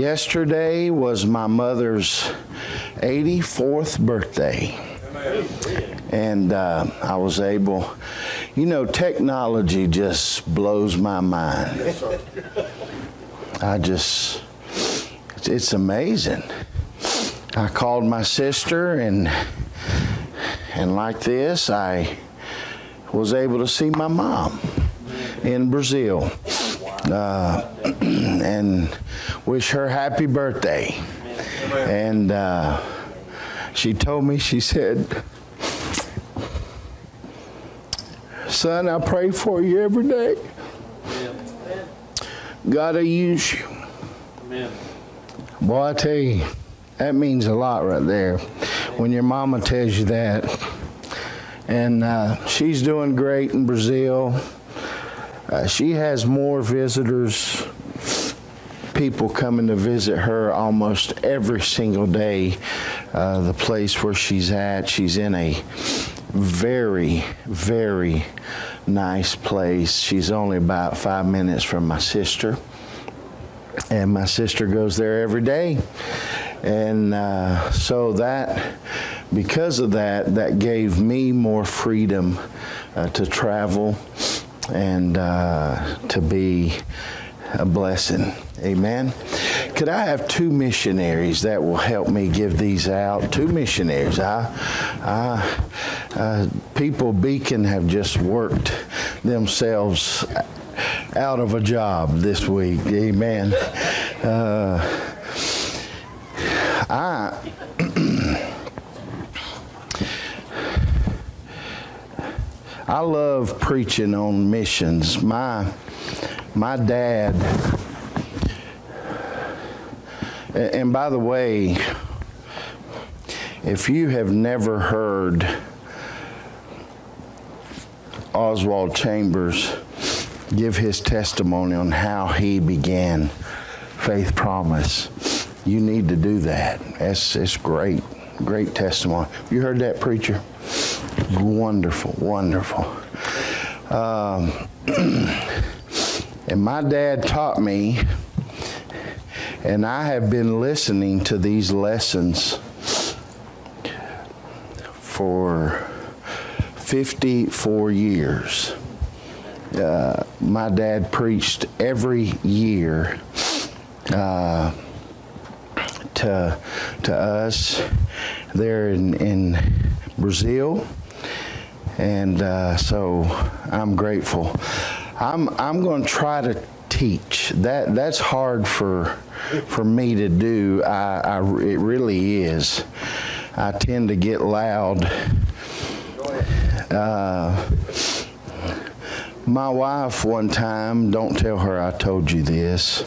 Yesterday was my mother's 84th birthday. And uh, I was able, you know, technology just blows my mind. I just, it's, amazing. I called my sister, and and like this, I was able to see my mom in Brazil uh, and wish her happy birthday. And uh, she told me, she said, Son, I pray for you every day. God will use you. Boy, I tell you, that means a lot right there when your mama tells you that. And uh, she's doing great in Brazil. Uh, she has more visitors, people coming to visit her almost every single day. Uh, the place where she's at, she's in a very, very nice place. She's only about five minutes from my sister, and my sister goes there every day. And uh, so that, because of that, that gave me more freedom uh, to travel and uh, to be a blessing. Amen. Could I have two missionaries that will help me give these out? Two missionaries. I, I, uh, people Beacon have just worked themselves out of a job this week. Amen. Uh, I. I love preaching on missions. My my dad and by the way, if you have never heard Oswald Chambers give his testimony on how he began Faith Promise, you need to do that. It's, it's great, great testimony. You heard that, preacher? Wonderful, wonderful. Um, and my dad taught me, and I have been listening to these lessons for 54 years. Uh, my dad preached every year uh, to, to us there in, in Brazil. And uh, so I'm grateful. I'm, I'm going to try to teach. That, that's hard for, for me to do. I, I, it really is. I tend to get loud. Uh, my wife, one time, don't tell her I told you this,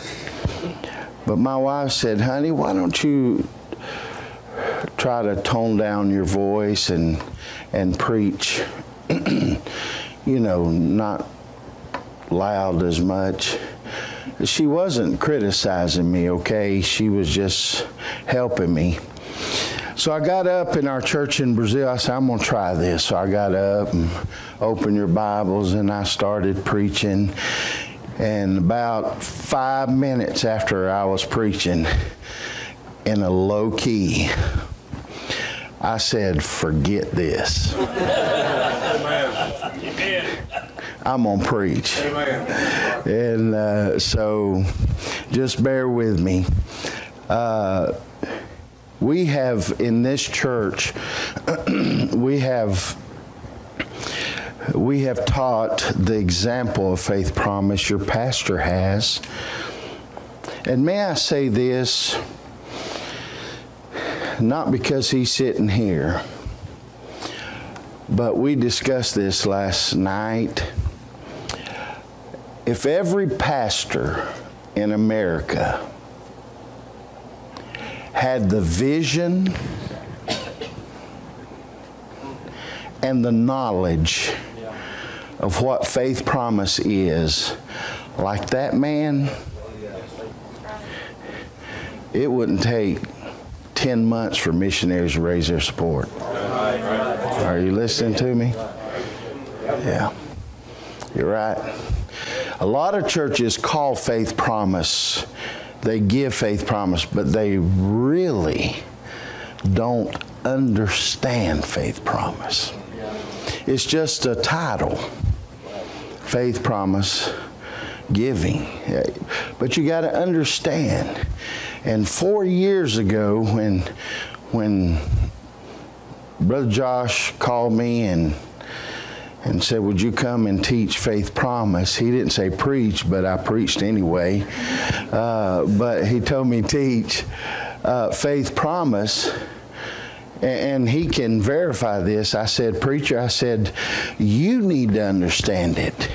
but my wife said, honey, why don't you try to tone down your voice and, and preach, you know, not loud as much. She wasn't criticizing me, okay? She was just helping me. So I got up in our church in Brazil. I said, I'm going to try this. So I got up and opened your Bibles and I started preaching. And about five minutes after I was preaching in a low key, I said, forget this. I'm going to preach. And uh, so just bear with me. Uh, we have in this church, we have we have taught the example of faith promise your pastor has. And may I say this, not because he's sitting here, but we discussed this last night. If every pastor in America had the vision and the knowledge of what faith promise is, like that man, it wouldn't take 10 months for missionaries to raise their support. Are you listening to me? Yeah. You're right. A lot of churches call faith promise, they give faith promise, but they really don't understand faith promise. It's just a title faith promise giving. But you got to understand. And four years ago, when when Brother Josh called me and and said, Would you come and teach Faith Promise? He didn't say preach, but I preached anyway. Uh, but he told me teach uh, Faith Promise. And he can verify this. I said, Preacher, I said, you need to understand it.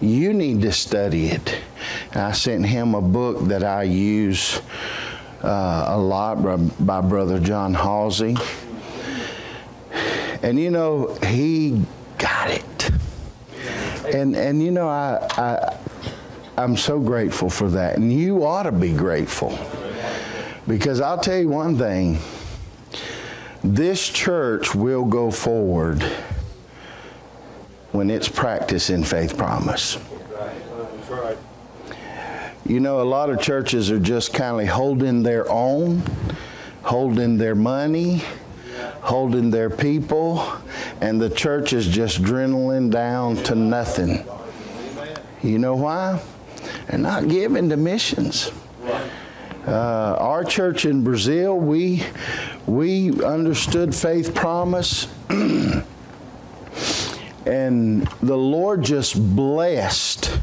You need to study it. And I sent him a book that I use uh, a lot by, by Brother John Halsey. And you know, he got it. And and you know, I, I I'm so grateful for that. And you ought to be grateful. Because I'll tell you one thing. This church will go forward when it's practicing faith promise. You know, a lot of churches are just kind of holding their own, holding their money, holding their people, and the church is just dwindling down to nothing. You know why? They're not giving to missions. Uh, our church in Brazil, we we understood faith promise, and the Lord just blessed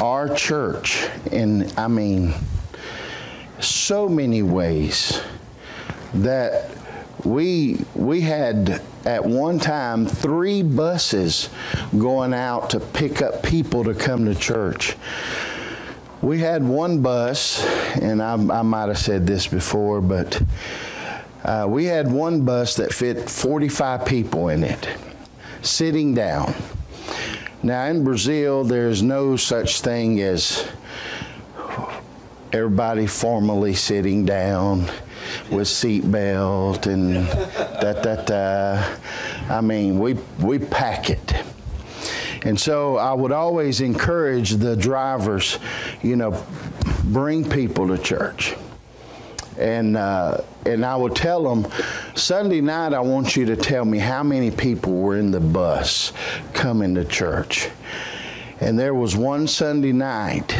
our church in, I mean, so many ways that we we had at one time three buses going out to pick up people to come to church. We had one bus, and I, I might have said this before, but uh, we had one bus that fit 45 people in it, sitting down. Now, in Brazil, there's no such thing as everybody formally sitting down with seatbelt and that that uh, I mean we we pack it. And so I would always encourage the drivers, you know, bring people to church. And uh, and I would tell them, Sunday night I want you to tell me how many people were in the bus coming to church. And there was one Sunday night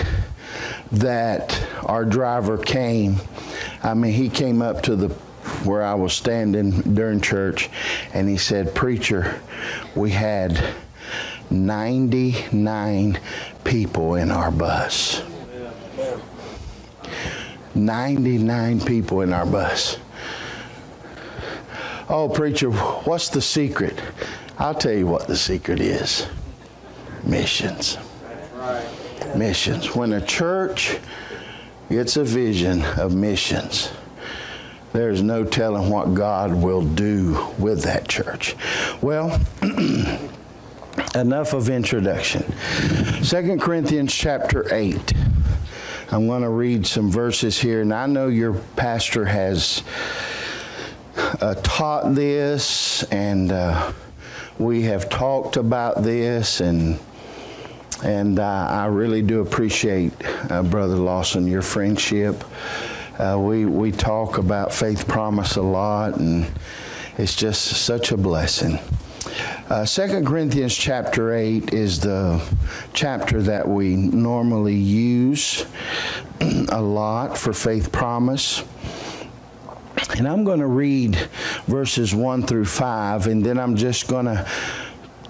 that our driver came. I mean, he came up to the where I was standing during church, and he said, "Preacher, we had 99 people in our bus." 99 people in our bus. Oh, preacher, what's the secret? I'll tell you what the secret is missions missions. When a church gets a vision of missions, there's no telling what God will do with that church. Well, enough of introduction. Second Corinthians chapter 8. I'm going to read some verses here, and I know your pastor has uh, taught this, and uh, we have talked about this, and and uh, I really do appreciate, uh, Brother Lawson, your friendship. Uh, we, we talk about faith promise a lot, and it's just such a blessing. Uh, 2 Corinthians chapter 8 is the chapter that we normally use a lot for faith promise. And I'm going to read verses 1 through 5, and then I'm just going to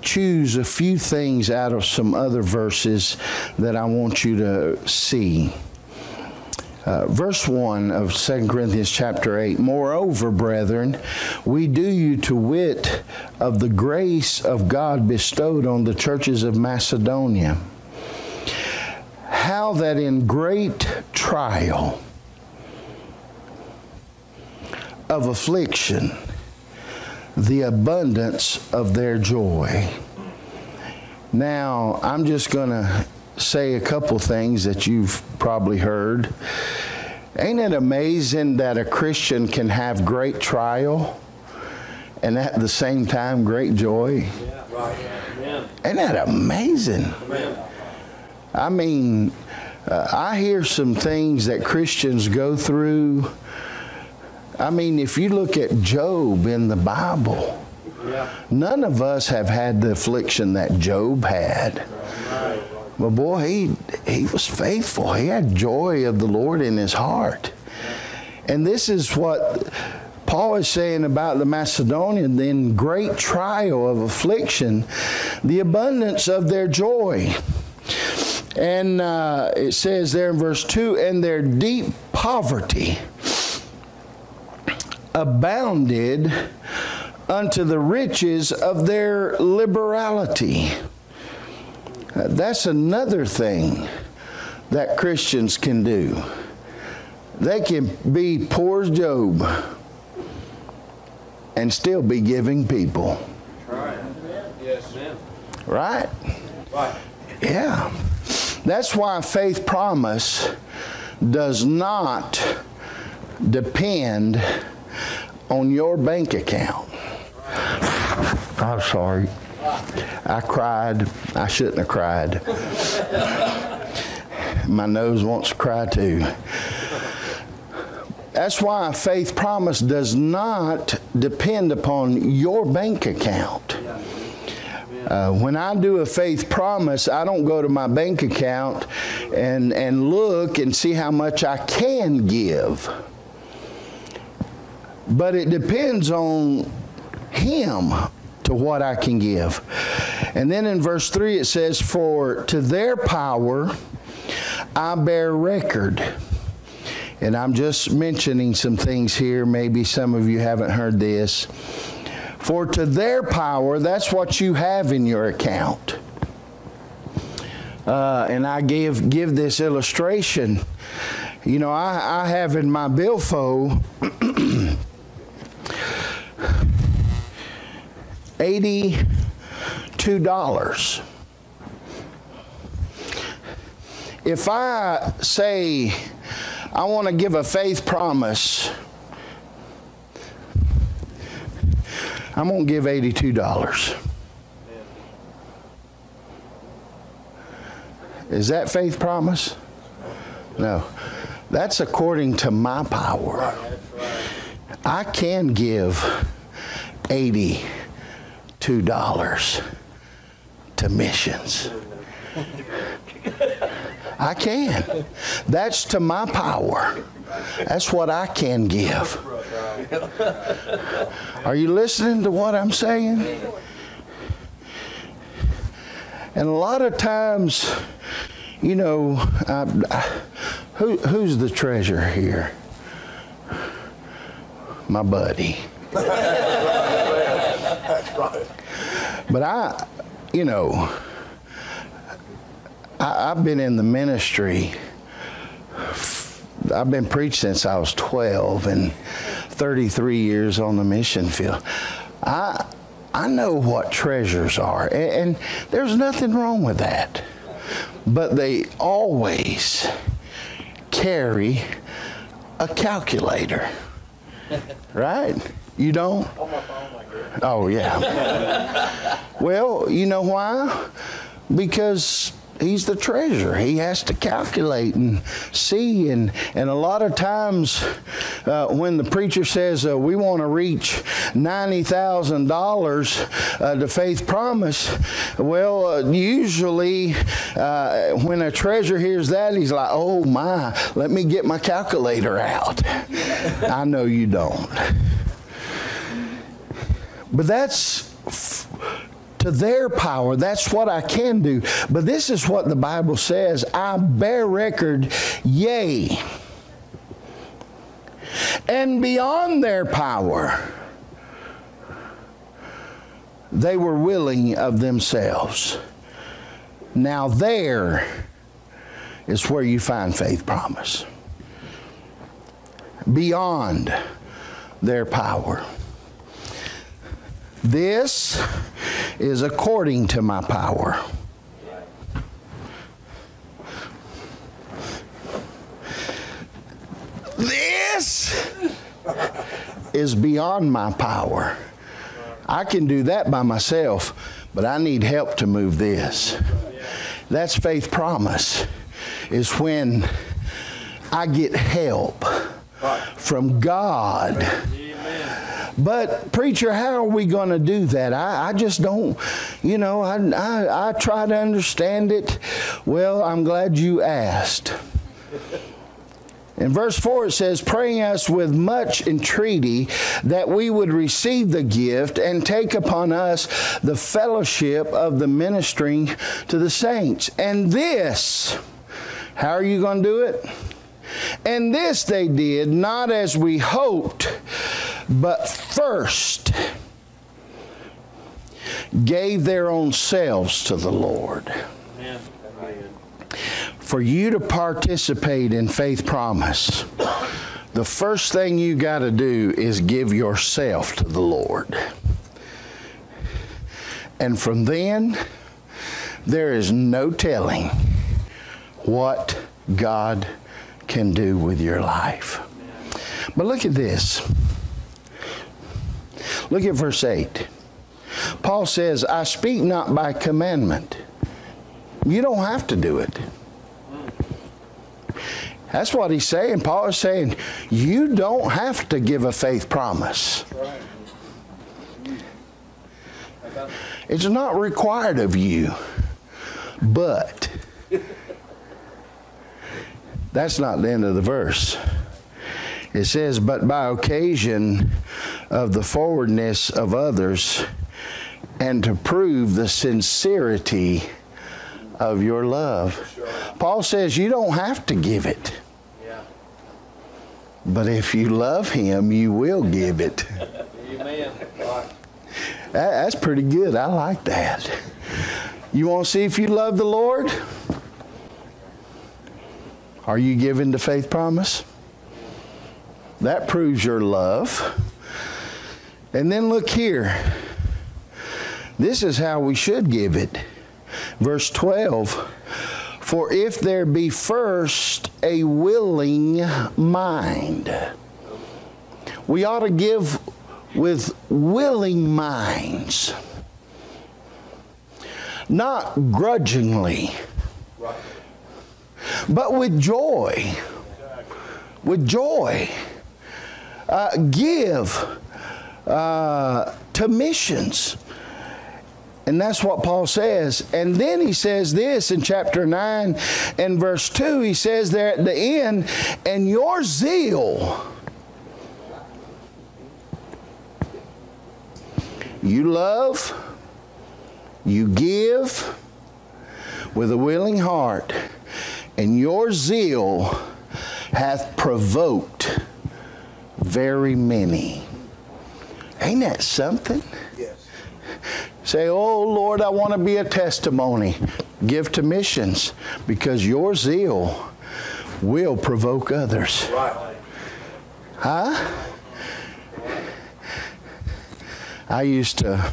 choose a few things out of some other verses that I want you to see. Uh, verse 1 of 2 Corinthians chapter 8 Moreover, brethren, we do you to wit of the grace of God bestowed on the churches of Macedonia, how that in great trial, of affliction the abundance of their joy. Now, I'm just going to say a couple things that you've probably heard. Ain't it amazing that a Christian can have great trial and at the same time great joy? Yeah, right. Ain't that amazing? Amen. I mean, uh, I hear some things that Christians go through. I mean, if you look at Job in the Bible, yeah. none of us have had the affliction that Job had. But boy, he, he was faithful. He had joy of the Lord in his heart. And this is what Paul is saying about the Macedonian, in great trial of affliction, the abundance of their joy. And uh, it says there in verse 2 and their deep poverty abounded unto the riches of their liberality. Uh, that's another thing that Christians can do. They can be poor as Job and still be giving people. Right. Yes. Right? Right. Yeah. That's why faith promise does not depend on your bank account. I'm sorry. I cried. I shouldn't have cried. My nose wants to cry too. That's why a faith promise does not depend upon your bank account. Uh, when I do a faith promise, I don't go to my bank account and, and look and see how much I can give. But it depends on Him to what I can give. And then in verse 3 it says, For to their power I bear record. And I'm just mentioning some things here. Maybe some of you haven't heard this. For to their power, that's what you have in your account. Uh, and I give give this illustration. You know, I, I have in my billfold eighty-two dollars. If I say I want to give a faith promise I'm going to give $82. Is that faith promise? No. That's according to my power. I can give $82 to missions. I can. That's to my power. That's what I can give. Are you listening to what I'm saying? And a lot of times, you know, I, I, who, who's the treasure here? My buddy. But I, you know, I, I've been in the ministry. I've been preached since I was 12, and 33 years on the mission field. I, I know what treasures are, and, and there's nothing wrong with that. But they always carry a calculator, right? You don't? Oh, yeah. well, you know why? Because he's the treasurer. He has to calculate and see. And, and a lot of times uh, when the preacher says uh, we want to reach $90,000 uh, to faith promise, well, uh, usually uh, when a treasurer hears that, he's like, oh my, let me get my calculator out. I know you don't. But that's to their power. That's what I can do. But this is what the Bible says I bear record, yea, and beyond their power. They were willing of themselves. Now, there is where you find faith promise. Beyond their power. This is according to my power. This is beyond my power. I can do that by myself, but I need help to move this. That's faith promise, is when I get help from God. But preacher, how are we going to do that? I, I just don't, you know, I, I, I try to understand it. Well, I'm glad you asked. In verse 4, it says, Praying us with much entreaty that we would receive the gift and take upon us the fellowship of the ministering to the saints. And this, how are you going to do it? And this they did, not as we hoped, but first gave their own selves to the Lord. For you to participate in faith promise, the first thing you got to do is give yourself to the Lord. And from then, there is no telling what God can do with your life. But look at this. Look at verse 8. Paul says, I speak not by commandment. You don't have to do it. That's what he's saying. Paul is saying, you don't have to give a faith promise. It's not required of you. But that's not the end of the verse. It says, But by occasion of the forwardness of others, and to prove the sincerity of your love. Paul says you don't have to give it. But if you love him, you will give it. Amen. that's pretty good. I like that. You want to see if you love the Lord? Are you giving the faith promise? That proves your love. And then look here. This is how we should give it. Verse 12 For if there be first a willing mind, we ought to give with willing minds, not grudgingly, but with joy. With joy. Uh, give uh, to missions and that's what Paul says. And then he says this in chapter 9 and verse 2. He says there at the end, and your zeal. You love, you give with a willing heart, and your zeal hath provoked very many. Ain't that something? Yes. Say, oh Lord, I want to be a testimony. Give to missions because your zeal will provoke others. Right. Huh? I used to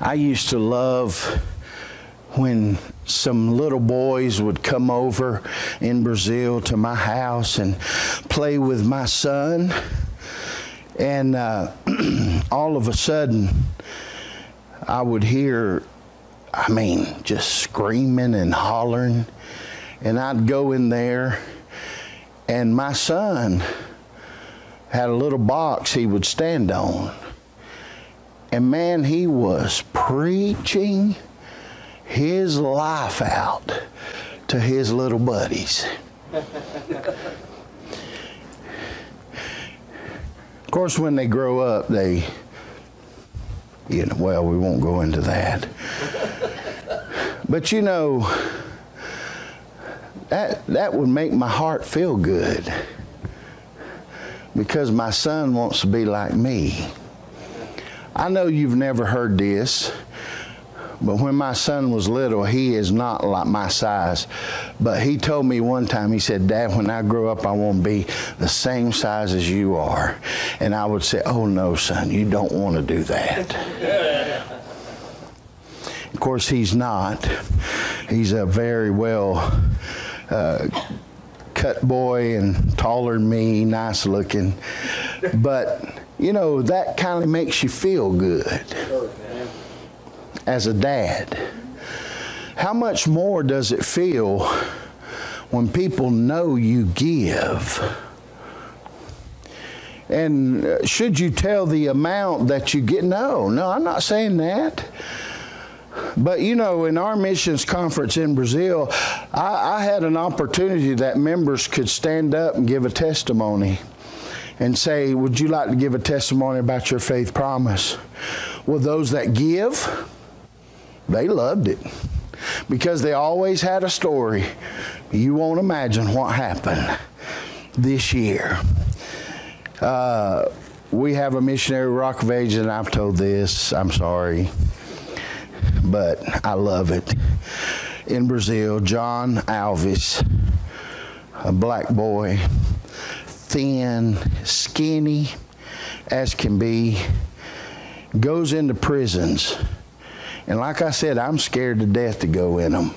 I used to love when some little boys would come over in Brazil to my house and play with my son. And uh, all of a sudden, I would hear, I mean, just screaming and hollering. And I'd go in there, and my son had a little box he would stand on. And man, he was preaching his life out to his little buddies. of course, when they grow up, they you know, well, we won't go into that. but you know, that, that would make my heart feel good because my son wants to be like me. I know you've never heard this, But when my son was little, he is not like my size. But he told me one time, he said, Dad, when I grow up, I want to be the same size as you are. And I would say, Oh, no, son, you don't want to do that. Of course, he's not. He's a very well uh, cut boy and taller than me, nice looking. But, you know, that kind of makes you feel good as a dad. How much more does it feel when people know you give? And uh, should you tell the amount that you get? No, no, I'm not saying that. But you know, in our missions conference in Brazil, I, I, had an opportunity that members could stand up and give a testimony and say, Would you like to give a testimony about your faith promise? Well, those that give, they loved it because they always had a story. You won't imagine what happened this year. Uh, we have a missionary Rock of Ages, and I've told this, I'm sorry, but I love it. In Brazil, John Alves, a black boy, thin, skinny as can be, goes into prisons and like I said, I'm scared to death to go in them.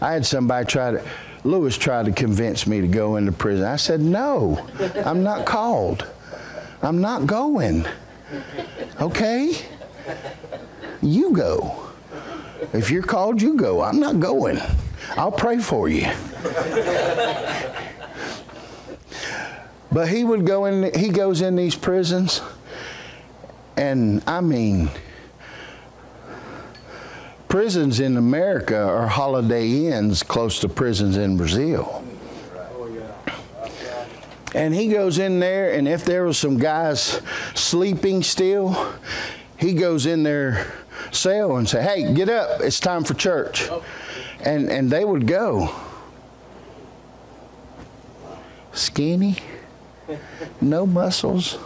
I had somebody try to, Lewis tried to convince me to go into prison. I said, no, I'm not called. I'm not going. Okay? You go. If you're called, you go. I'm not going. I'll pray for you. but he would go in, he goes in these prisons, and I mean, prisons in America are holiday inns close to prisons in Brazil. And he goes in there, and if there was some guys sleeping still, he goes in their cell and say, "Hey, get up! It's time for church," and and they would go. Skinny, no muscles,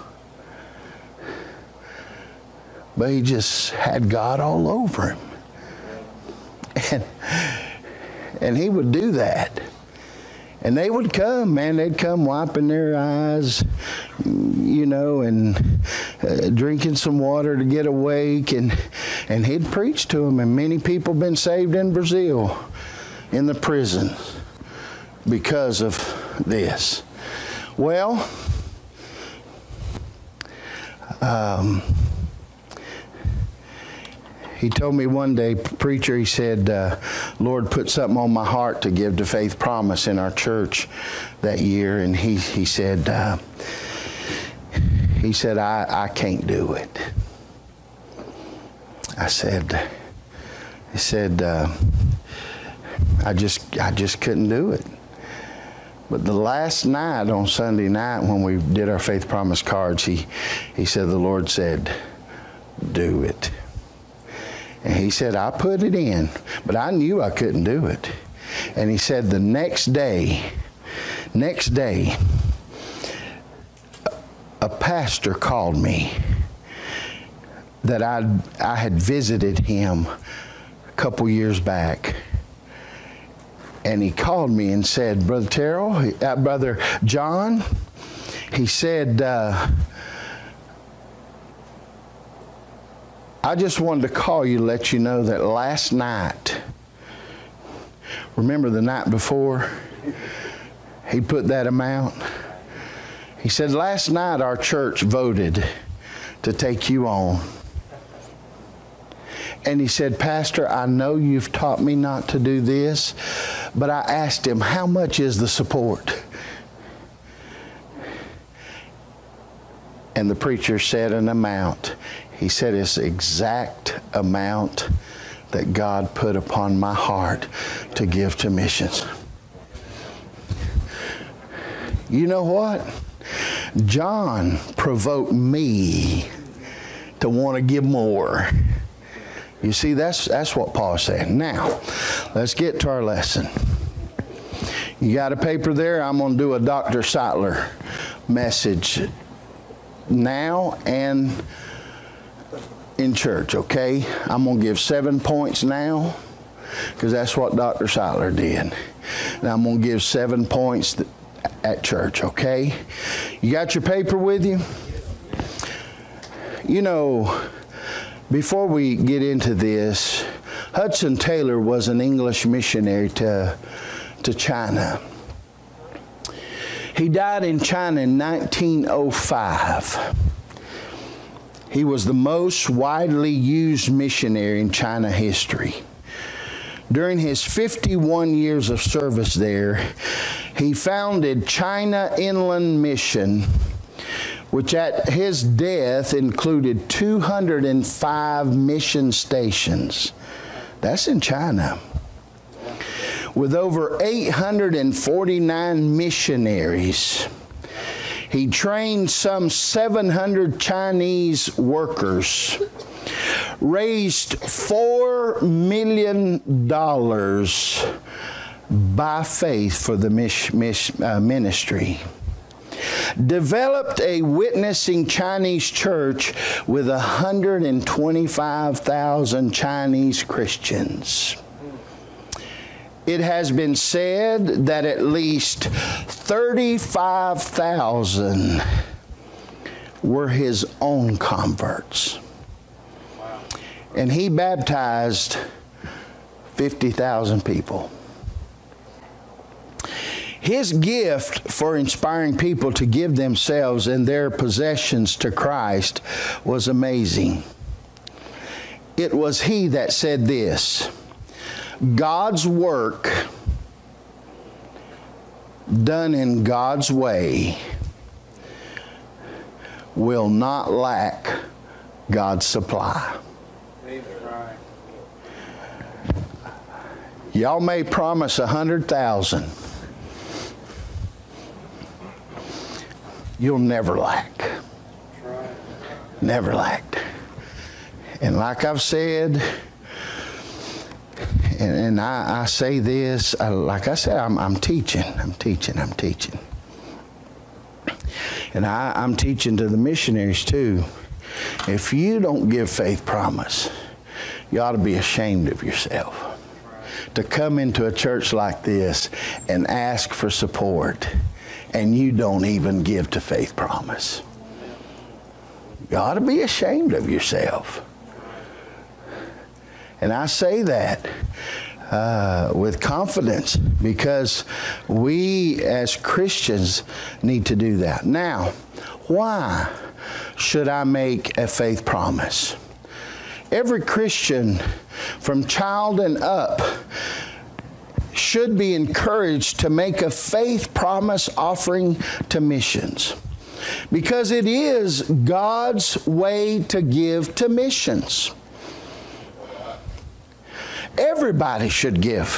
but he just had God all over him. And, and he would do that. And they would come, man. They'd come wiping their eyes, you know, and uh, drinking some water to get awake. And, and he'd preach to them. And many people been saved in Brazil in the prisons because of this. Well, um, he told me one day, preacher, he said, uh, Lord put something on my heart to give to Faith Promise in our church that year. And he, he said, uh, he said, I, I can't do it. I said, he said, uh, I just, I just couldn't do it. But the last night on Sunday night when we did our faith promise cards, he, he said, the Lord said, do it. And he said, I put it in, but I knew I couldn't do it. And he said, the next day, next day, a pastor called me that i I had visited him a couple years back. And he called me and said, Brother Terrill, uh, Brother John, he said, uh, I just wanted to call you to let you know that last night, remember the night before he put that amount? He said, Last night our church voted to take you on. And he said, Pastor, I know you've taught me not to do this, but I asked him, How much is the support? And the preacher said an amount. He said it's the exact amount that God put upon my heart to give to missions. You know what? John provoked me to want to give more. You see, that's, that's what Paul's saying. Now, let's get to our lesson. You got a paper there? I'm going to do a Dr. Sattler message now and in church, okay? I'm going to give seven points now because that's what Dr. Seiler did. And I'm going to give seven points at church, okay? You got your paper with you? You know, before we get into this, Hudson Taylor was an English missionary to, to China. He died in China in 1905. He was the most widely used missionary in China history. During his 51 years of service there, he founded China Inland Mission, which at his death included 205 mission stations. That's in China with over 849 missionaries. He trained some 700 Chinese workers, raised $4 million by faith for the uh, ministry developed a witnessing Chinese church with 125,000 Chinese Christians. It has been said that at least 35,000 were his own converts. And he baptized 50,000 people. His gift for inspiring people to give themselves and their possessions to Christ was amazing. It was he that said this God's work done in God's way will not lack God's supply. Y'all may promise a hundred thousand. You'll never lack. Never lacked. And like I've said, and, and I, I, say this, I, like I said, I'm, I'm, teaching, I'm teaching, I'm teaching. And I, I'm teaching to the missionaries too. If you don't give faith promise, you ought to be ashamed of yourself. To come into a church like this and ask for support, and you don't even give to faith promise. You ought to be ashamed of yourself. And I say that uh, with confidence because we as Christians need to do that. Now, why should I make a faith promise? Every Christian, from child and up, should be encouraged to make a faith promise offering to missions because it is God's way to give to missions. Everybody should give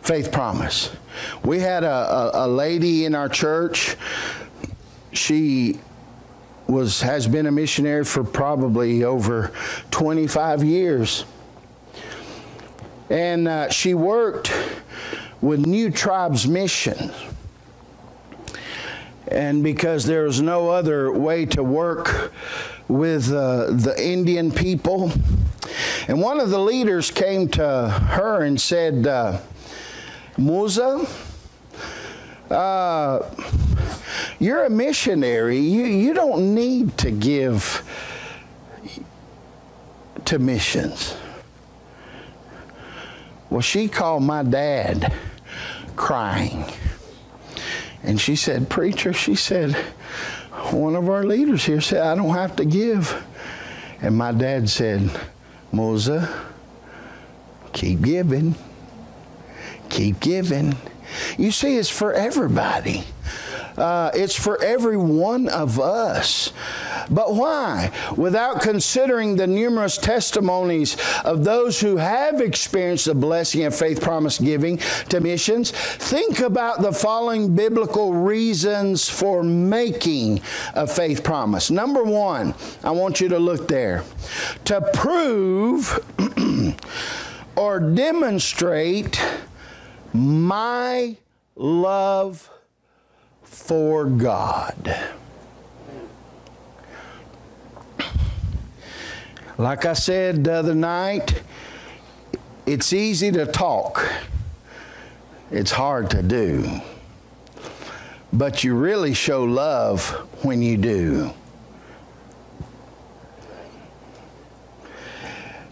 faith promise. We had a, a, a lady in our church. She was has been a missionary for probably over 25 years. And uh, she worked with New Tribes Mission. And because there was no other way to work with uh, the Indian people, and one of the leaders came to her and said, uh, Musa, uh, you're a missionary. You, you don't need to give to missions. Well, she called my dad crying. And she said, Preacher, she said, one of our leaders here said, I don't have to give. And my dad said, Mosa, keep giving. Keep giving. You see, it's for everybody. Uh, it's for every one of us. But why? Without considering the numerous testimonies of those who have experienced the blessing of faith promise giving to missions, think about the following biblical reasons for making a faith promise. Number one, I want you to look there. To prove or demonstrate my love for God. Like I said the other night, it's easy to talk, it's hard to do. But you really show love when you do.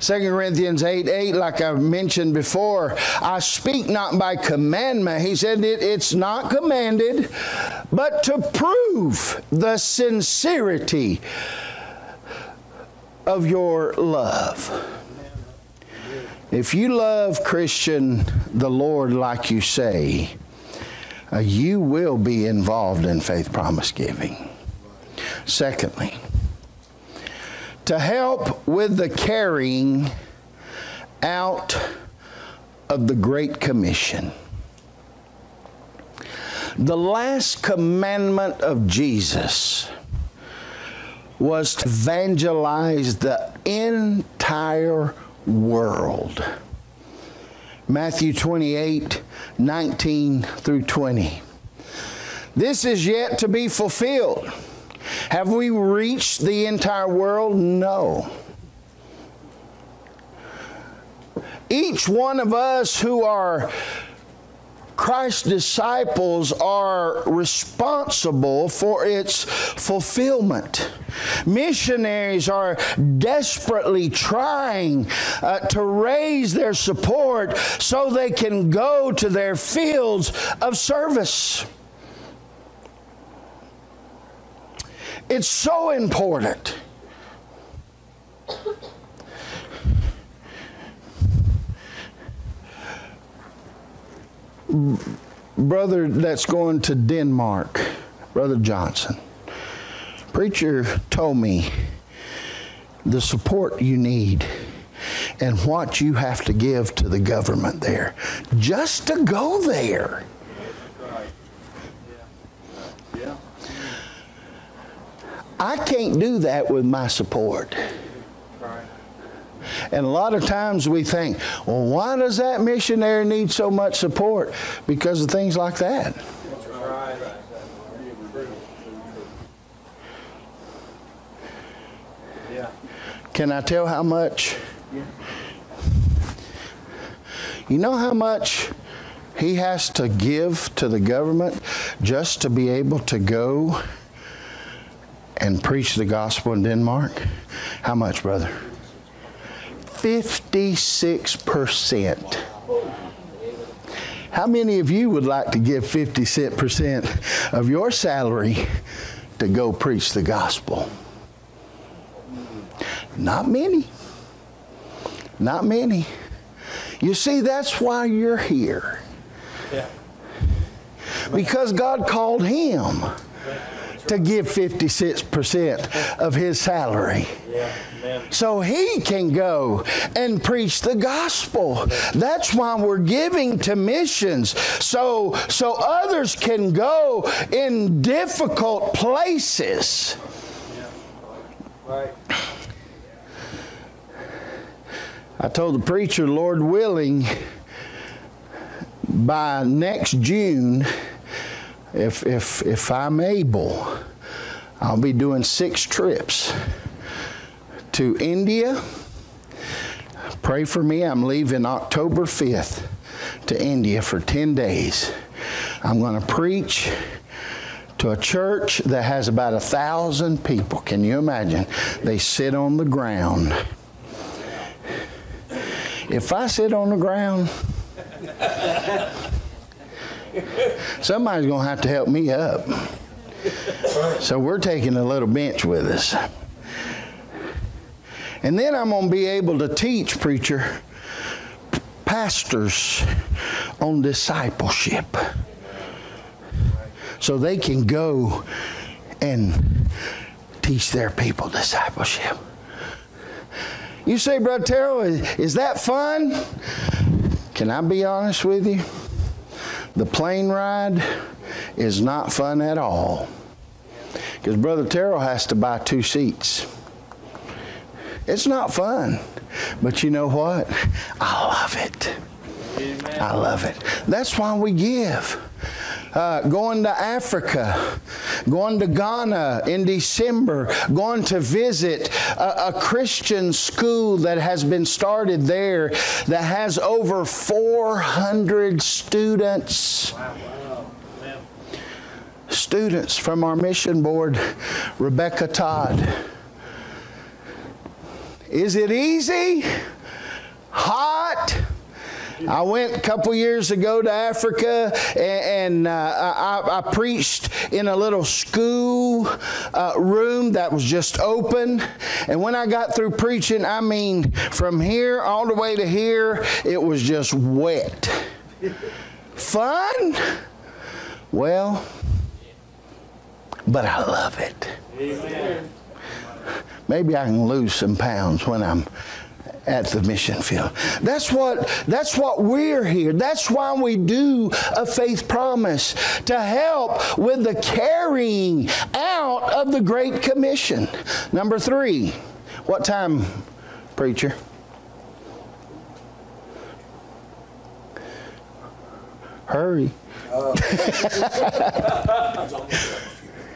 2 Corinthians 8 8, like I mentioned before, I speak not by commandment. He said it, it's not commanded, but to prove the sincerity of your love. If you love Christian the Lord like you say, uh, you will be involved in faith promise giving. Secondly, to help with the carrying out of the Great Commission. The last commandment of Jesus was to evangelize the entire world. Matthew 28 19 through 20. This is yet to be fulfilled have we reached the entire world? No. Each one of us who are Christ's disciples are responsible for its fulfillment. Missionaries are desperately trying uh, to raise their support so they can go to their fields of service. It's so important. Brother that's going to Denmark, Brother Johnson, preacher told me the support you need and what you have to give to the government there just to go there. I can't do that with my support. And a lot of times we think, well, why does that missionary need so much support? Because of things like that. Can I tell how much? You know how much he has to give to the government just to be able to go and preach the gospel in Denmark? How much, brother? 56%. How many of you would like to give 56% of your salary to go preach the gospel? Not many. Not many. You see, that's why you're here. Yeah. Because God called him to give 56% of his salary. So he can go and preach the gospel. That's why we're giving to missions. So so others can go in difficult places. Right. I told the preacher, Lord willing, by next June, if, if, if I'm able, I'll be doing six trips to India. Pray for me. I'm leaving October 5th to India for 10 days. I'm going to preach to a church that has about a thousand people. Can you imagine? They sit on the ground. If I sit on the ground, Somebody's going to have to help me up. So we're taking a little bench with us. And then I'm going to be able to teach, preacher, pastors on discipleship. So they can go and teach their people discipleship. You say, Brother Terrill, is, is that fun? Can I be honest with you? The plane ride is not fun at all. Because Brother Terrill has to buy two seats. It's not fun. But you know what? I love it. Amen. I love it. That's why we give. Uh, going to Africa, going to Ghana in December, going to visit a, a Christian school that has been started there that has over 400 students. Students from our mission board, Rebecca Todd. Is it easy? Hot? I went a couple years ago to Africa and, and uh, I, I, preached in a little school uh, room that was just open. And when I got through preaching, I mean, from here all the way to here, it was just wet. Fun? Well, but I love it. Amen. Maybe I can lose some pounds when I'm at the mission field. That's what that's what we're here. That's why we do a faith promise to help with the carrying out of the great commission. Number 3. What time, preacher? Hurry.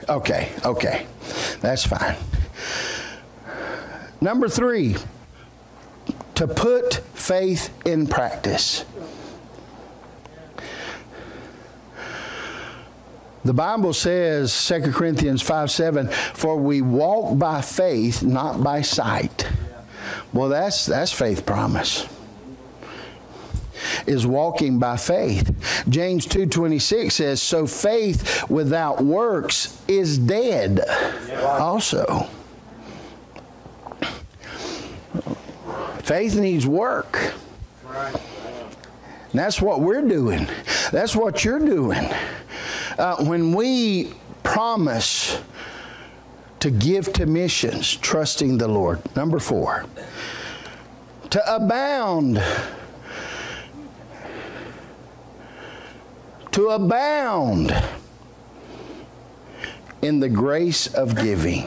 okay, okay. That's fine. Number 3 to put faith in practice. The Bible says, 2 Corinthians 5 7, for we walk by faith, not by sight. Well, that's, that's faith promise. Is walking by faith. James 2:26 says, "So faith without works is dead." Also. Faith needs work. And that's what we're doing. That's what you're doing. Uh, when we promise to give to missions, trusting the Lord. Number four, to abound. To abound in the grace of giving.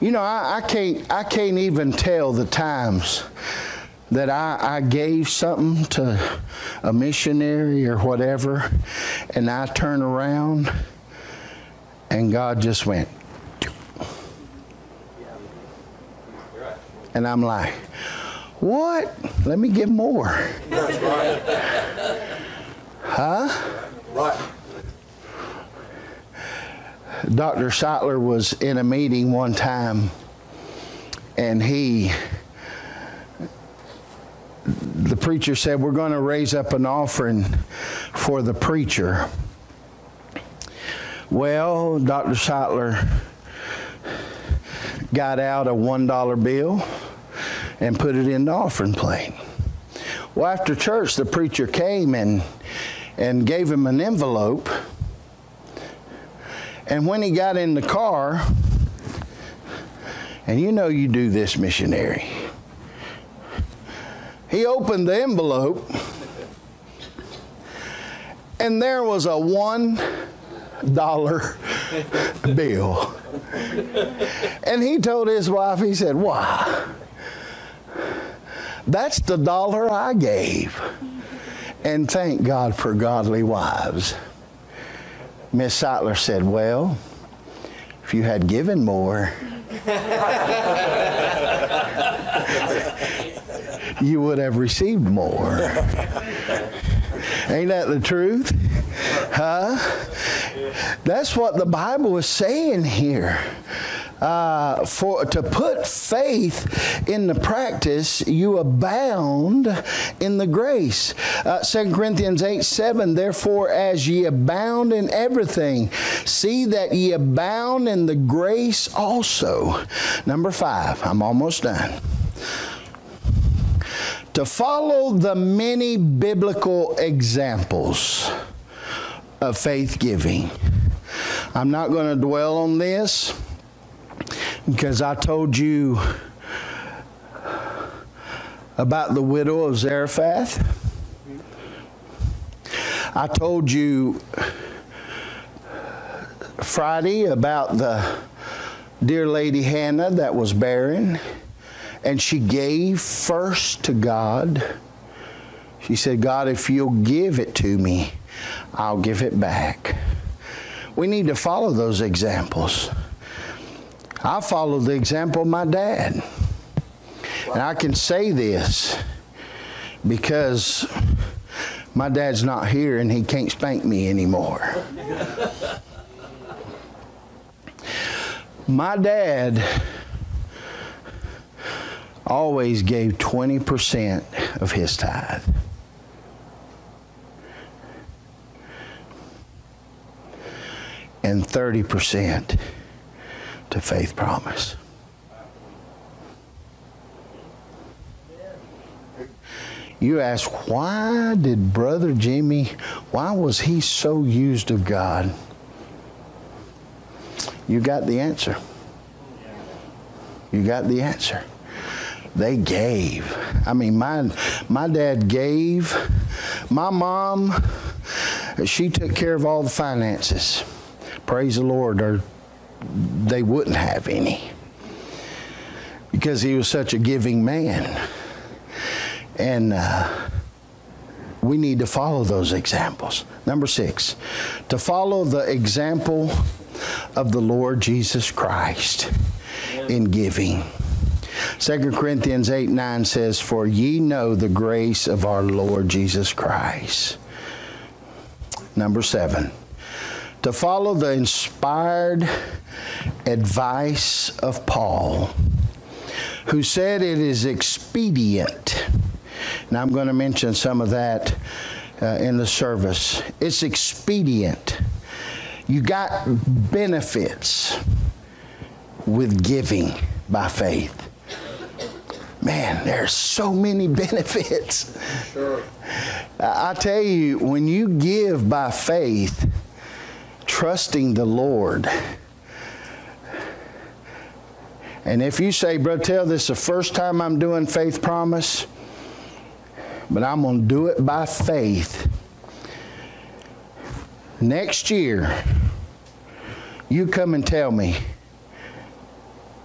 You know, I, I, can't I can't even tell the times that I, I gave something to a missionary or whatever, and I turn around and God just went. And I'm like, what? Let me give more. Huh? Right. Dr. Sattler was in a meeting one time and he the preacher said we're going to raise up an offering for the preacher well dr sattler got out a one dollar bill and put it in the offering plate well after church the preacher came and and gave him an envelope and when he got in the car, and you know you do this, missionary, he opened the envelope, and there was a one dollar bill. And he told his wife, he said, Why? That's the dollar I gave. And thank God for godly wives. Miss Sattler said, Well, if you had given more, you would have received more. Ain't that the truth? Huh? That's what the Bible is saying here uh, for to put faith in the practice, you abound in the grace. Uh, 2 Corinthians 8 7, therefore, as ye abound in everything, see that ye abound in the grace also. Number five, I'm almost done to follow the many biblical examples of faith giving. I'm not going to dwell on this because I told you about the widow of Zarephath. I told you Friday about the dear lady Hannah that was barren, and she gave first to God. She said, God, if you'll give it to me, I'll give it back. We need to follow those examples. I followed the example of my dad. And I can say this because my dad's not here and he can't spank me anymore. my dad always gave 20% of his tithe. And 30% to faith promise. You ask, why did Brother Jimmy, why was he so used of God? You got the answer. You got the answer. They gave. I mean, my, my dad gave. My mom, she took care of all the finances. Praise the Lord, or they wouldn't have any because he was such a giving man. And uh, we need to follow those examples. Number six, to follow the example of the Lord Jesus Christ in giving. 2 Corinthians 8 9 says, For ye know the grace of our Lord Jesus Christ. Number seven, to follow the inspired advice of Paul, who said it is expedient and I'm going to mention some of that uh, in the service. It's expedient. You got benefits with giving by faith. Man, there's so many benefits. Sure. I tell you, when you give by faith, trusting the Lord, and if you say, Brother Tell, this is the first time I'm doing faith promise, but I'm going to do it by faith. Next year, you come and tell me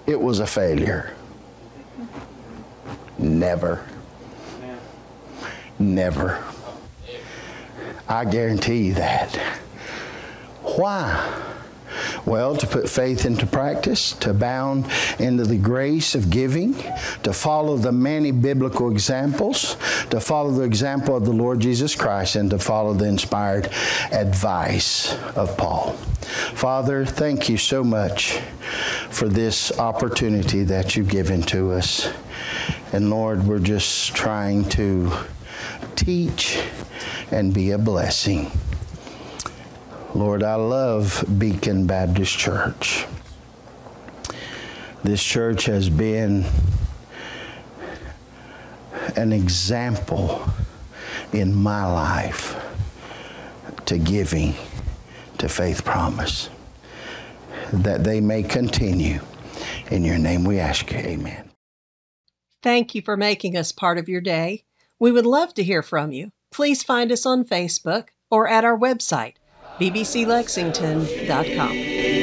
it was a failure. Never. Never. I guarantee you that. Why? Well, to put faith into practice, to abound into the grace of giving, to follow the many biblical examples, to follow the example of the Lord Jesus Christ, and to follow the inspired advice of Paul. Father, thank you so much for this opportunity that you've given to us. And Lord, we're just trying to teach and be a blessing. Lord, I love Beacon Baptist Church. This church has been an example in my life to giving to faith promise that they may continue. In your name we ask you, amen. Thank you for making us part of your day. We would love to hear from you. Please find us on Facebook or at our website bbclexington.com.